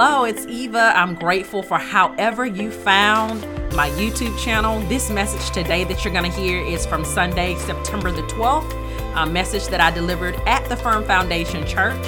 Hello, it's Eva. I'm grateful for however you found my YouTube channel. This message today that you're going to hear is from Sunday, September the 12th, a message that I delivered at the Firm Foundation Church.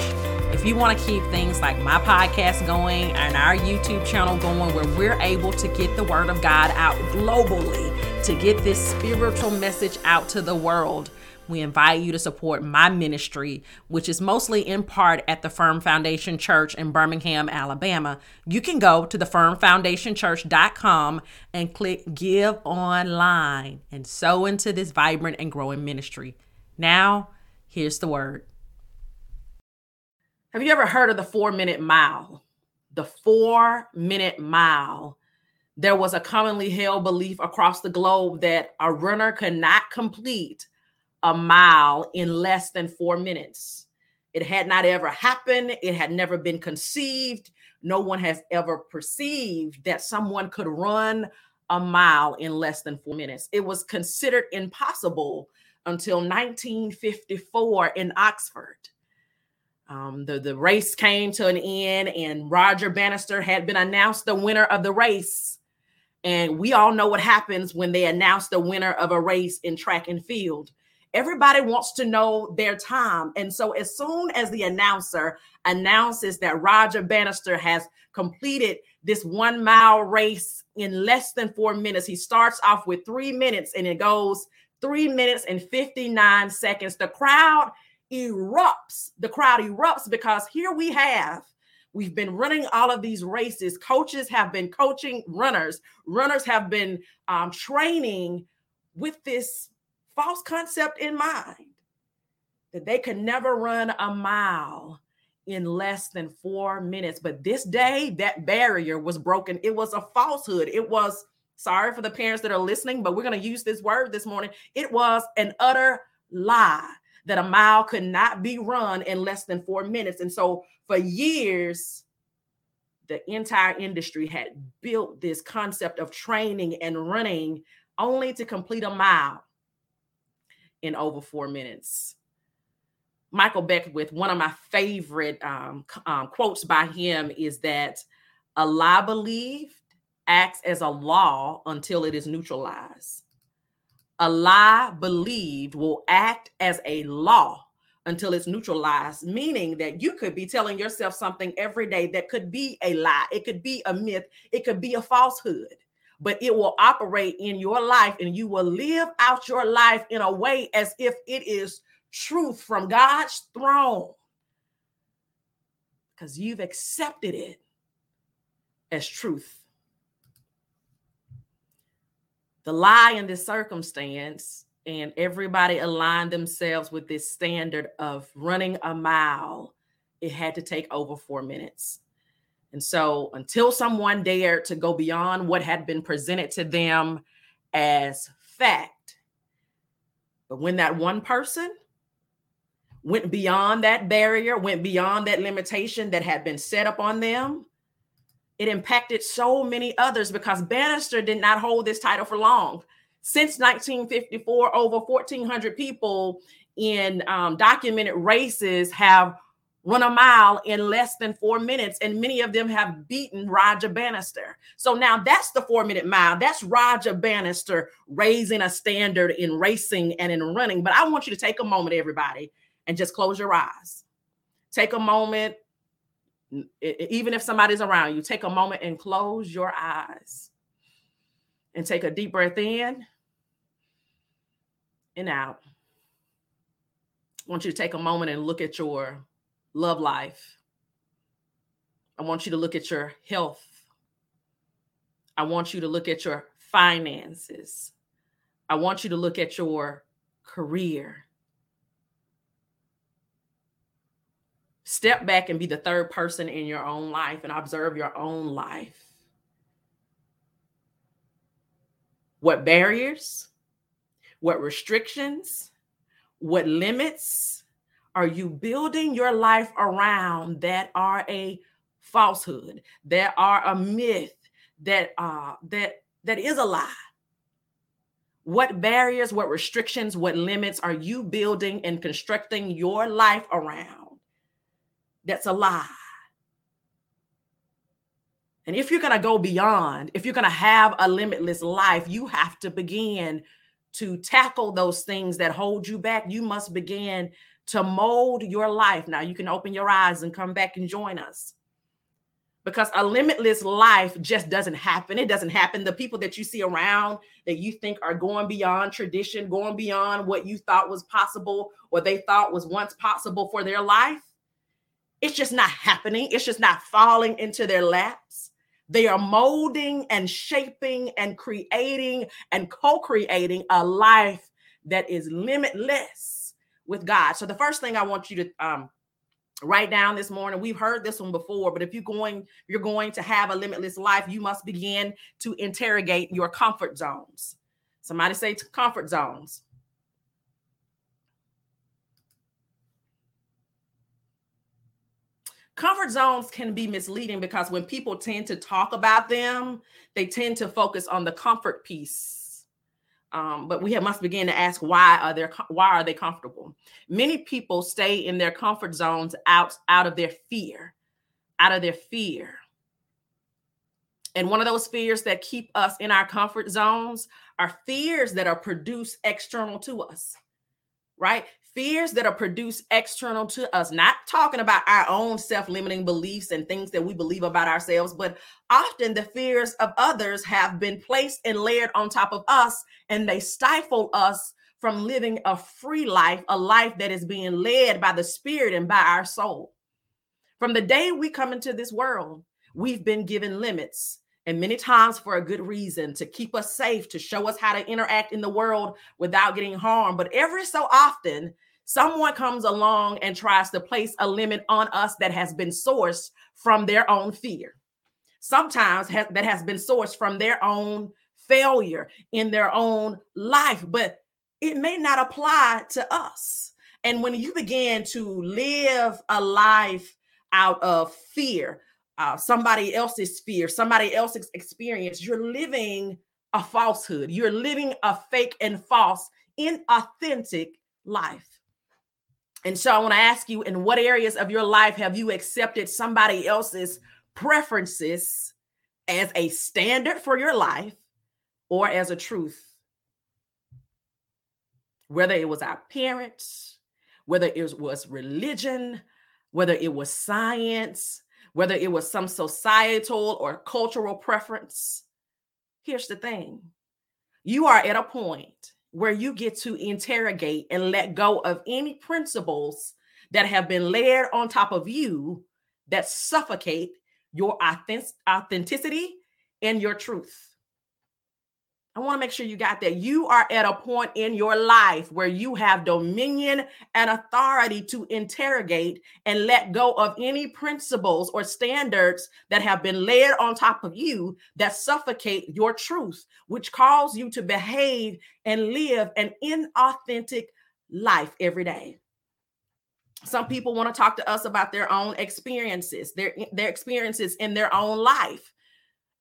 If you want to keep things like my podcast going and our YouTube channel going, where we're able to get the Word of God out globally, to get this spiritual message out to the world, we invite you to support my ministry, which is mostly in part at the Firm Foundation Church in Birmingham, Alabama. You can go to thefirmfoundationchurch.com and click Give Online and sow into this vibrant and growing ministry. Now, here's the word. Have you ever heard of the four minute mile? The four minute mile. There was a commonly held belief across the globe that a runner could not complete a mile in less than four minutes. It had not ever happened, it had never been conceived. No one has ever perceived that someone could run a mile in less than four minutes. It was considered impossible until 1954 in Oxford. Um, the, the race came to an end, and Roger Bannister had been announced the winner of the race. And we all know what happens when they announce the winner of a race in track and field. Everybody wants to know their time. And so, as soon as the announcer announces that Roger Bannister has completed this one mile race in less than four minutes, he starts off with three minutes and it goes three minutes and 59 seconds. The crowd erupts. The crowd erupts because here we have We've been running all of these races. Coaches have been coaching runners. Runners have been um, training with this false concept in mind that they could never run a mile in less than four minutes. But this day, that barrier was broken. It was a falsehood. It was, sorry for the parents that are listening, but we're going to use this word this morning. It was an utter lie that a mile could not be run in less than four minutes. And so for years, the entire industry had built this concept of training and running only to complete a mile in over four minutes. Michael Beckwith, one of my favorite um, um, quotes by him is that a lie believed acts as a law until it is neutralized. A lie believed will act as a law until it's neutralized, meaning that you could be telling yourself something every day that could be a lie, it could be a myth, it could be a falsehood but it will operate in your life and you will live out your life in a way as if it is truth from God's throne because you've accepted it as truth. The lie in this circumstance, and everybody aligned themselves with this standard of running a mile, it had to take over four minutes. And so, until someone dared to go beyond what had been presented to them as fact, but when that one person went beyond that barrier, went beyond that limitation that had been set up on them, it impacted so many others because Bannister did not hold this title for long. Since 1954, over 1,400 people in um, documented races have run a mile in less than four minutes, and many of them have beaten Roger Bannister. So now that's the four minute mile. That's Roger Bannister raising a standard in racing and in running. But I want you to take a moment, everybody, and just close your eyes. Take a moment, even if somebody's around you, take a moment and close your eyes and take a deep breath in and out. I want you to take a moment and look at your love life. I want you to look at your health. I want you to look at your finances. I want you to look at your career. Step back and be the third person in your own life and observe your own life. What barriers, what restrictions, what limits, are you building your life around that are a falsehood, that are a myth, that uh that that is a lie? What barriers, what restrictions, what limits are you building and constructing your life around? That's a lie. And if you're going to go beyond, if you're going to have a limitless life, you have to begin to tackle those things that hold you back. You must begin to mold your life. Now, you can open your eyes and come back and join us because a limitless life just doesn't happen. It doesn't happen. The people that you see around that you think are going beyond tradition, going beyond what you thought was possible or they thought was once possible for their life, it's just not happening. It's just not falling into their laps. They are molding and shaping and creating and co creating a life that is limitless with God. So, the first thing I want you to um, write down this morning we've heard this one before but if you're going you're going to have a limitless life you must begin to interrogate your comfort zones. Somebody say comfort zones. Comfort zones can be misleading because when people tend to talk about them they tend to focus on the comfort piece um, but we must begin to ask why are they why are they comfortable? Many people stay in their comfort zones out out of their fear, out of their fear. And one of those fears that keep us in our comfort zones are fears that are produced external to us, right? Fears that are produced external to us, not talking about our own self limiting beliefs and things that we believe about ourselves, but often the fears of others have been placed and layered on top of us, and they stifle us from living a free life, a life that is being led by the Spirit and by our soul. From the day we come into this world, we've been given limits and many times for a good reason to keep us safe, to show us how to interact in the world without getting harmed. But every so often, someone comes along and tries to place a limit on us that has been sourced from their own fear. Sometimes ha- that has been sourced from their own failure in their own life, but it may not apply to us. And when you begin to live a life out of fear, uh, somebody else's fear, somebody else's experience. You're living a falsehood. You're living a fake and false, inauthentic life. And so I want to ask you in what areas of your life have you accepted somebody else's preferences as a standard for your life or as a truth? Whether it was our parents, whether it was religion, whether it was science, whether it was some societal or cultural preference. Here's the thing you are at a point where you get to interrogate and let go of any principles that have been layered on top of you that suffocate your authenticity and your truth. I want to make sure you got that. You are at a point in your life where you have dominion and authority to interrogate and let go of any principles or standards that have been laid on top of you that suffocate your truth, which cause you to behave and live an inauthentic life every day. Some people want to talk to us about their own experiences, their, their experiences in their own life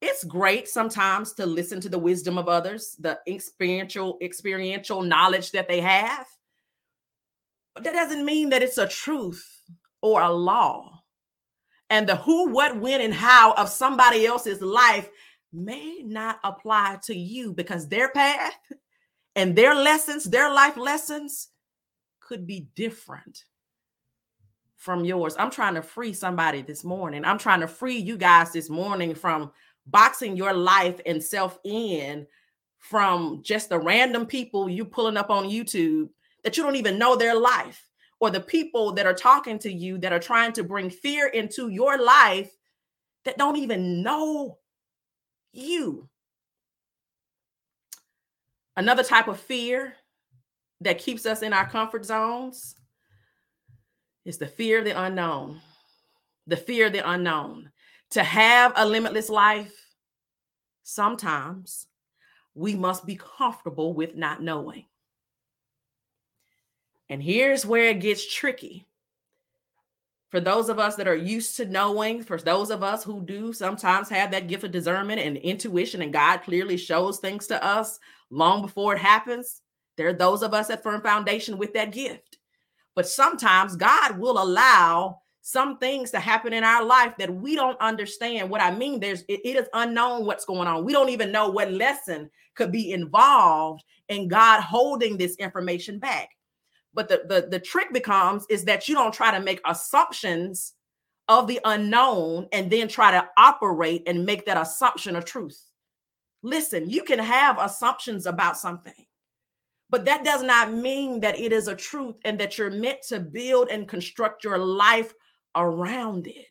it's great sometimes to listen to the wisdom of others, the experiential experiential knowledge that they have. But that doesn't mean that it's a truth or a law. And the who, what, when, and how of somebody else's life may not apply to you because their path and their lessons, their life lessons could be different from yours. I'm trying to free somebody this morning. I'm trying to free you guys this morning from boxing your life and self in from just the random people you pulling up on YouTube that you don't even know their life or the people that are talking to you that are trying to bring fear into your life that don't even know you. Another type of fear that keeps us in our comfort zones is the fear of the unknown. The fear of the unknown. To have a limitless life, sometimes we must be comfortable with not knowing. And here's where it gets tricky. For those of us that are used to knowing, for those of us who do sometimes have that gift of discernment and intuition, and God clearly shows things to us long before it happens, there are those of us at Firm Foundation with that gift. But sometimes God will allow some things to happen in our life that we don't understand. What I mean, there's it, it is unknown what's going on. We don't even know what lesson could be involved in God holding this information back. But the, the, the trick becomes is that you don't try to make assumptions of the unknown and then try to operate and make that assumption a truth. Listen, you can have assumptions about something, but that does not mean that it is a truth and that you're meant to build and construct your life around it.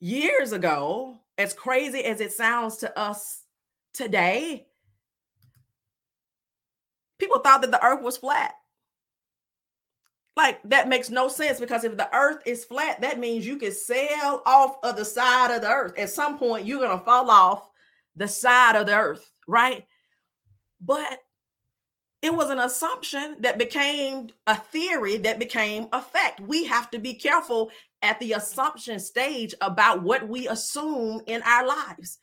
Years ago, as crazy as it sounds to us today, people thought that the earth was flat. Like that makes no sense because if the earth is flat, that means you can sail off of the side of the earth. At some point, you're going to fall off the side of the earth, right? But it was an assumption that became a theory that became a fact. We have to be careful at the assumption stage about what we assume in our lives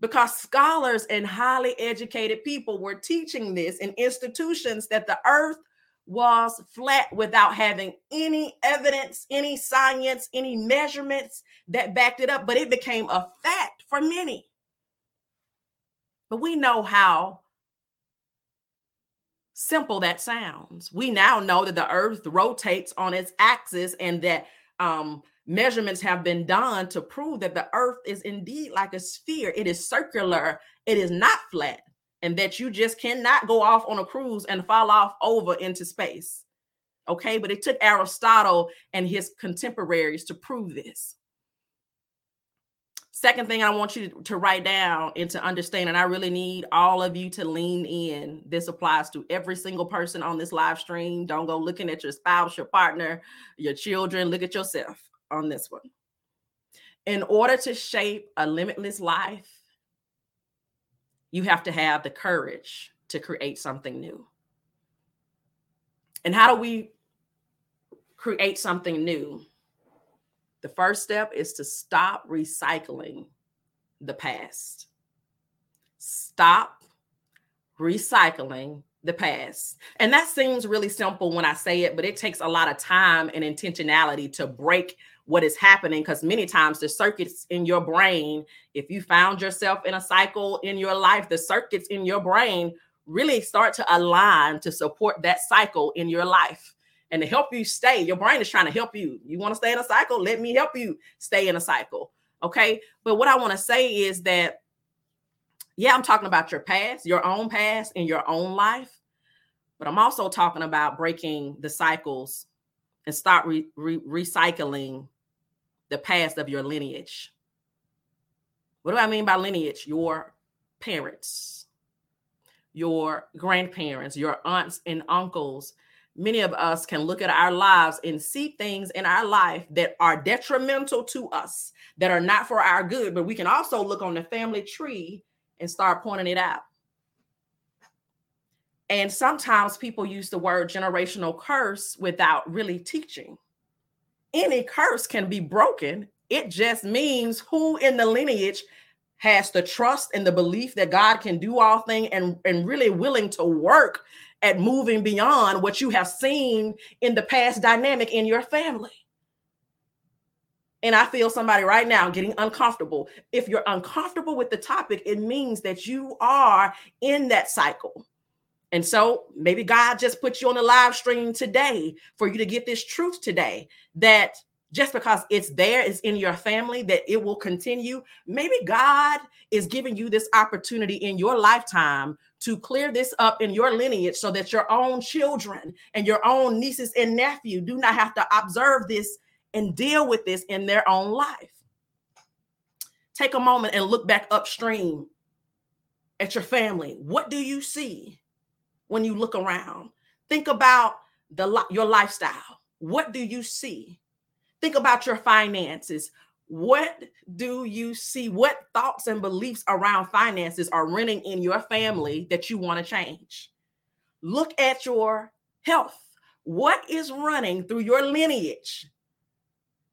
because scholars and highly educated people were teaching this in institutions that the earth was flat without having any evidence, any science, any measurements that backed it up, but it became a fact for many. But we know how simple that sounds. We now know that the earth rotates on its axis and that um, measurements have been done to prove that the earth is indeed like a sphere. It is circular, it is not flat, and that you just cannot go off on a cruise and fall off over into space. Okay, but it took Aristotle and his contemporaries to prove this. Second thing I want you to, to write down and to understand, and I really need all of you to lean in. This applies to every single person on this live stream. Don't go looking at your spouse, your partner, your children. Look at yourself on this one. In order to shape a limitless life, you have to have the courage to create something new. And how do we create something new? The first step is to stop recycling the past. Stop recycling the past. And that seems really simple when I say it, but it takes a lot of time and intentionality to break what is happening because many times the circuits in your brain, if you found yourself in a cycle in your life, the circuits in your brain really start to align to support that cycle in your life and to help you stay. Your brain is trying to help you. You want to stay in a cycle? Let me help you stay in a cycle. Okay. But what I want to say is that, yeah, I'm talking about your past, your own past in your own life. But I'm also talking about breaking the cycles and start re- re- recycling the past of your lineage. What do I mean by lineage? Your parents, your grandparents, your aunts and uncles. Many of us can look at our lives and see things in our life that are detrimental to us, that are not for our good, but we can also look on the family tree and start pointing it out. And sometimes people use the word generational curse without really teaching any curse can be broken. It just means who in the lineage has the trust and the belief that God can do all things and, and really willing to work at moving beyond what you have seen in the past dynamic in your family. And I feel somebody right now getting uncomfortable. If you're uncomfortable with the topic, it means that you are in that cycle. And so maybe God just put you on a live stream today for you to get this truth today that just because it's there, it's in your family, that it will continue. Maybe God is giving you this opportunity in your lifetime to clear this up in your lineage so that your own children and your own nieces and nephew do not have to observe this and deal with this in their own life. Take a moment and look back upstream at your family. What do you see? when you look around. Think about the your lifestyle. What do you see? Think about your finances. What do you see? What thoughts and beliefs around finances are running in your family that you want to change? Look at your health. What is running through your lineage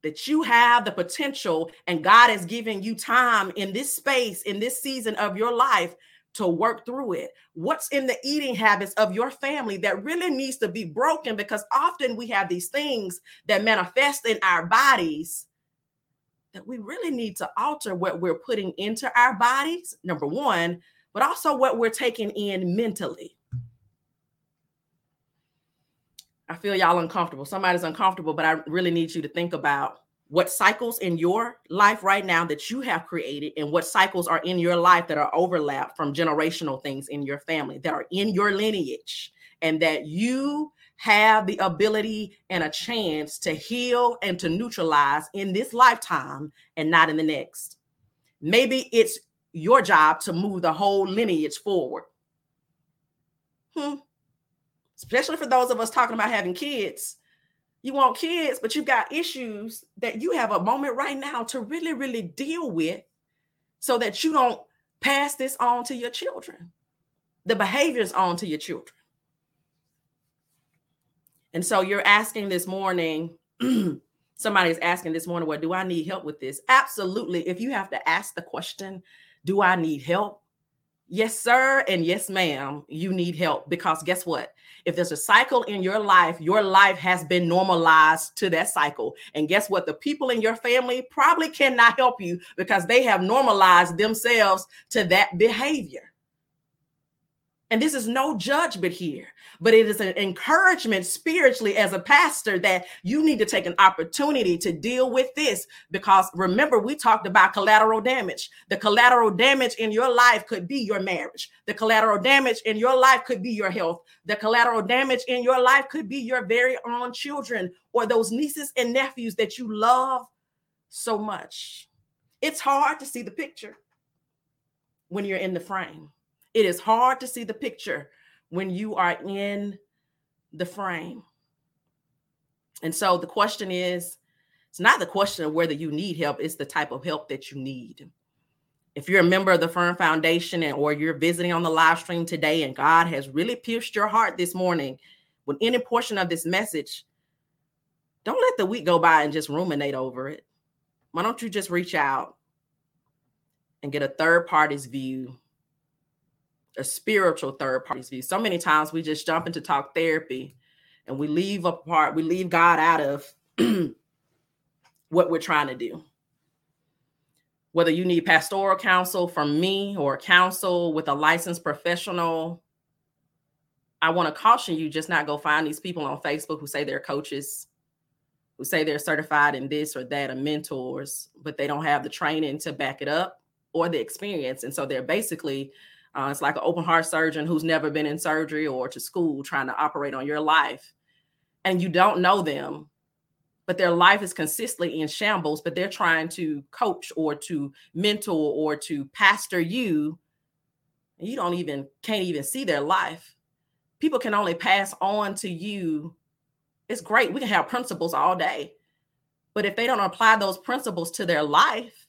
that you have the potential and God is giving you time in this space, in this season of your life to work through it? What's in the eating habits of your family that really needs to be broken? Because often we have these things that manifest in our bodies that we really need to alter what we're putting into our bodies, number one, but also what we're taking in mentally. I feel y'all uncomfortable. Somebody's uncomfortable, but I really need you to think about what cycles in your life right now that you have created and what cycles are in your life that are overlapped from generational things in your family that are in your lineage and that you have the ability and a chance to heal and to neutralize in this lifetime and not in the next. Maybe it's your job to move the whole lineage forward. Hmm. Especially for those of us talking about having kids you want kids, but you've got issues that you have a moment right now to really, really deal with so that you don't pass this on to your children, the behaviors on to your children. And so you're asking this morning, somebody's asking this morning, well, do I need help with this? Absolutely. If you have to ask the question, do I need help? Yes, sir. And yes, ma'am, you need help because guess what? If there's a cycle in your life, your life has been normalized to that cycle. And guess what? The people in your family probably cannot help you because they have normalized themselves to that behavior. And this is no judgment here, but it is an encouragement spiritually as a pastor that you need to take an opportunity to deal with this. Because remember, we talked about collateral damage. The collateral damage in your life could be your marriage, the collateral damage in your life could be your health, the collateral damage in your life could be your very own children or those nieces and nephews that you love so much. It's hard to see the picture when you're in the frame it is hard to see the picture when you are in the frame. And so the question is it's not the question of whether you need help, it's the type of help that you need. If you're a member of the Firm Foundation and or you're visiting on the live stream today and God has really pierced your heart this morning with any portion of this message, don't let the week go by and just ruminate over it. Why don't you just reach out and get a third party's view a spiritual third party's view. So many times we just jump into talk therapy and we leave apart, we leave God out of what we're trying to do. Whether you need pastoral counsel from me or counsel with a licensed professional, I want to caution you just not go find these people on Facebook who say they're coaches, who say they're certified in this or that, or mentors, but they don't have the training to back it up or the experience. And so they're basically uh, it's like an open heart surgeon who's never been in surgery or to school trying to operate on your life. And you don't know them, but their life is consistently in shambles, but they're trying to coach or to mentor or to pastor you. And you don't even, can't even see their life. People can only pass on to you. It's great. We can have principles all day. But if they don't apply those principles to their life,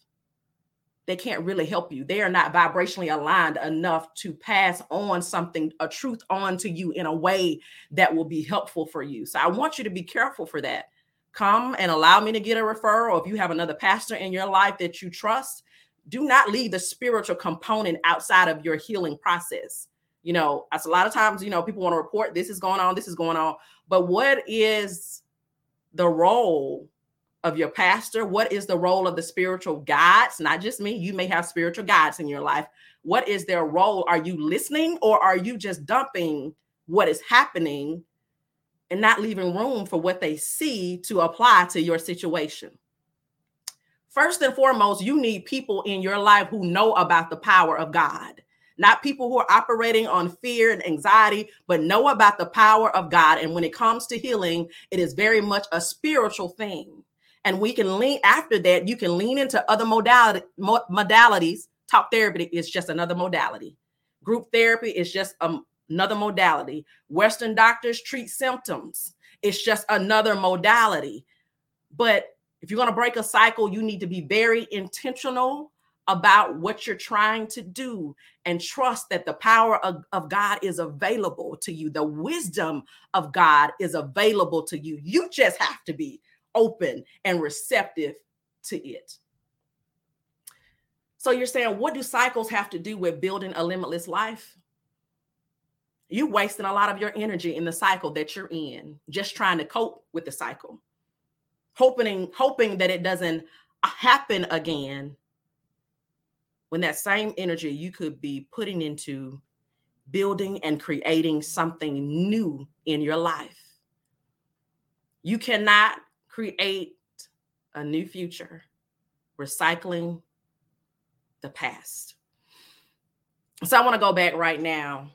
they can't really help you. They are not vibrationally aligned enough to pass on something, a truth on to you in a way that will be helpful for you. So I want you to be careful for that. Come and allow me to get a referral. If you have another pastor in your life that you trust, do not leave the spiritual component outside of your healing process. You know, that's a lot of times, you know, people want to report this is going on, this is going on. But what is the role of your pastor? What is the role of the spiritual guides? Not just me, you may have spiritual guides in your life. What is their role? Are you listening or are you just dumping what is happening and not leaving room for what they see to apply to your situation? First and foremost, you need people in your life who know about the power of God not people who are operating on fear and anxiety, but know about the power of God. And when it comes to healing, it is very much a spiritual thing and we can lean after that you can lean into other modality, modalities. Talk therapy is just another modality. Group therapy is just um, another modality. Western doctors treat symptoms. It's just another modality. But if you're going to break a cycle you need to be very intentional about what you're trying to do and trust that the power of, of God is available to you. The wisdom of God is available to you. You just have to be open and receptive to it. So you're saying, what do cycles have to do with building a limitless life? You're wasting a lot of your energy in the cycle that you're in, just trying to cope with the cycle, hoping, hoping that it doesn't uh, happen again. When that same energy you could be putting into building and creating something new in your life. You cannot create a new future recycling the past. So I want to go back right now,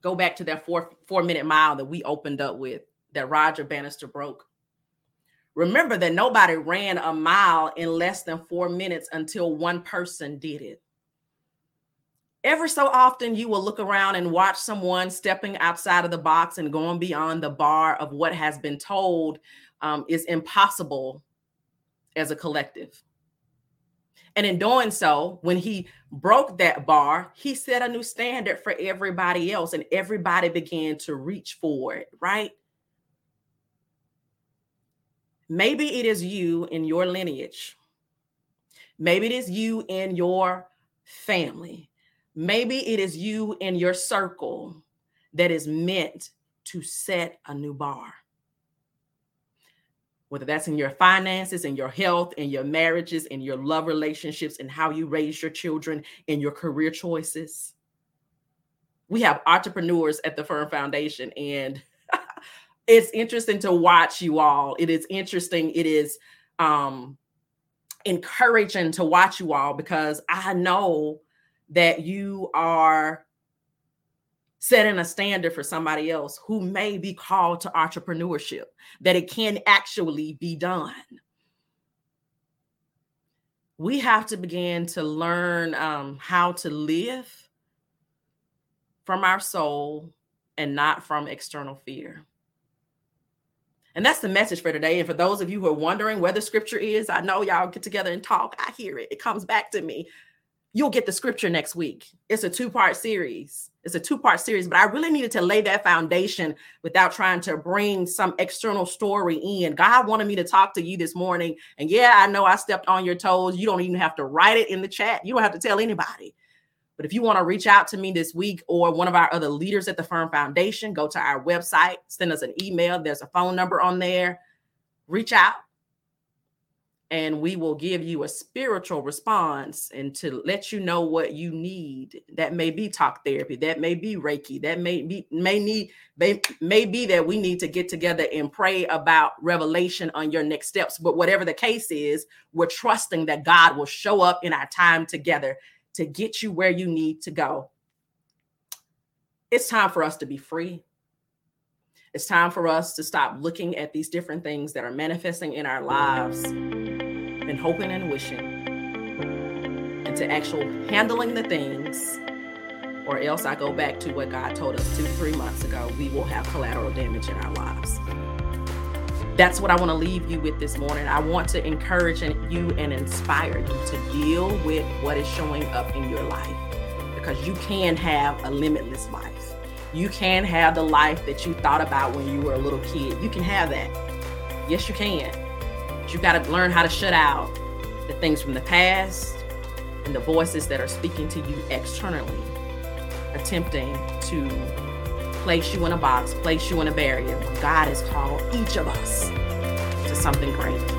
go back to that four four minute mile that we opened up with that Roger Bannister broke. Remember that nobody ran a mile in less than four minutes until one person did it. Every so often, you will look around and watch someone stepping outside of the box and going beyond the bar of what has been told um, is impossible as a collective. And in doing so, when he broke that bar, he set a new standard for everybody else, and everybody began to reach for it, right? Maybe it is you in your lineage. Maybe it is you in your family. Maybe it is you in your circle that is meant to set a new bar whether that's in your finances and your health and your marriages and your love relationships and how you raise your children and your career choices. We have entrepreneurs at the Firm Foundation, and it's interesting to watch you all. It is interesting. It is um, encouraging to watch you all because I know that you are setting a standard for somebody else who may be called to entrepreneurship, that it can actually be done. We have to begin to learn um, how to live from our soul and not from external fear. And that's the message for today. And for those of you who are wondering where the scripture is, I know y'all get together and talk. I hear it, it comes back to me you'll get the scripture next week. It's a two part series. It's a two part series, but I really needed to lay that foundation without trying to bring some external story in. God wanted me to talk to you this morning. And yeah, I know I stepped on your toes. You don't even have to write it in the chat, you don't have to tell anybody. But if you want to reach out to me this week or one of our other leaders at the Firm Foundation, go to our website, send us an email. There's a phone number on there. Reach out and we will give you a spiritual response and to let you know what you need. That may be talk therapy that may be reiki that may be may need may, may be that we need to get together and pray about revelation on your next steps. But whatever the case is we're trusting that god will show up in our time together to get you where you need to go. It's time for us to be free. It's time for us to stop looking at these different things that are manifesting in our lives and hoping and wishing into actual handling the things or else I go back to what God told us two three months ago. We will have collateral damage in our lives. That's what I want to leave you with this morning. I want to encourage you and inspire you to deal with what is showing up in your life because you can have a limitless life. You can have the life that you thought about when you were a little kid. You can have that. Yes, you can. You got to learn how to shut out the things from the past and the voices that are speaking to you externally, attempting to place you in a box, place you in a barrier. God has called each of us to something great.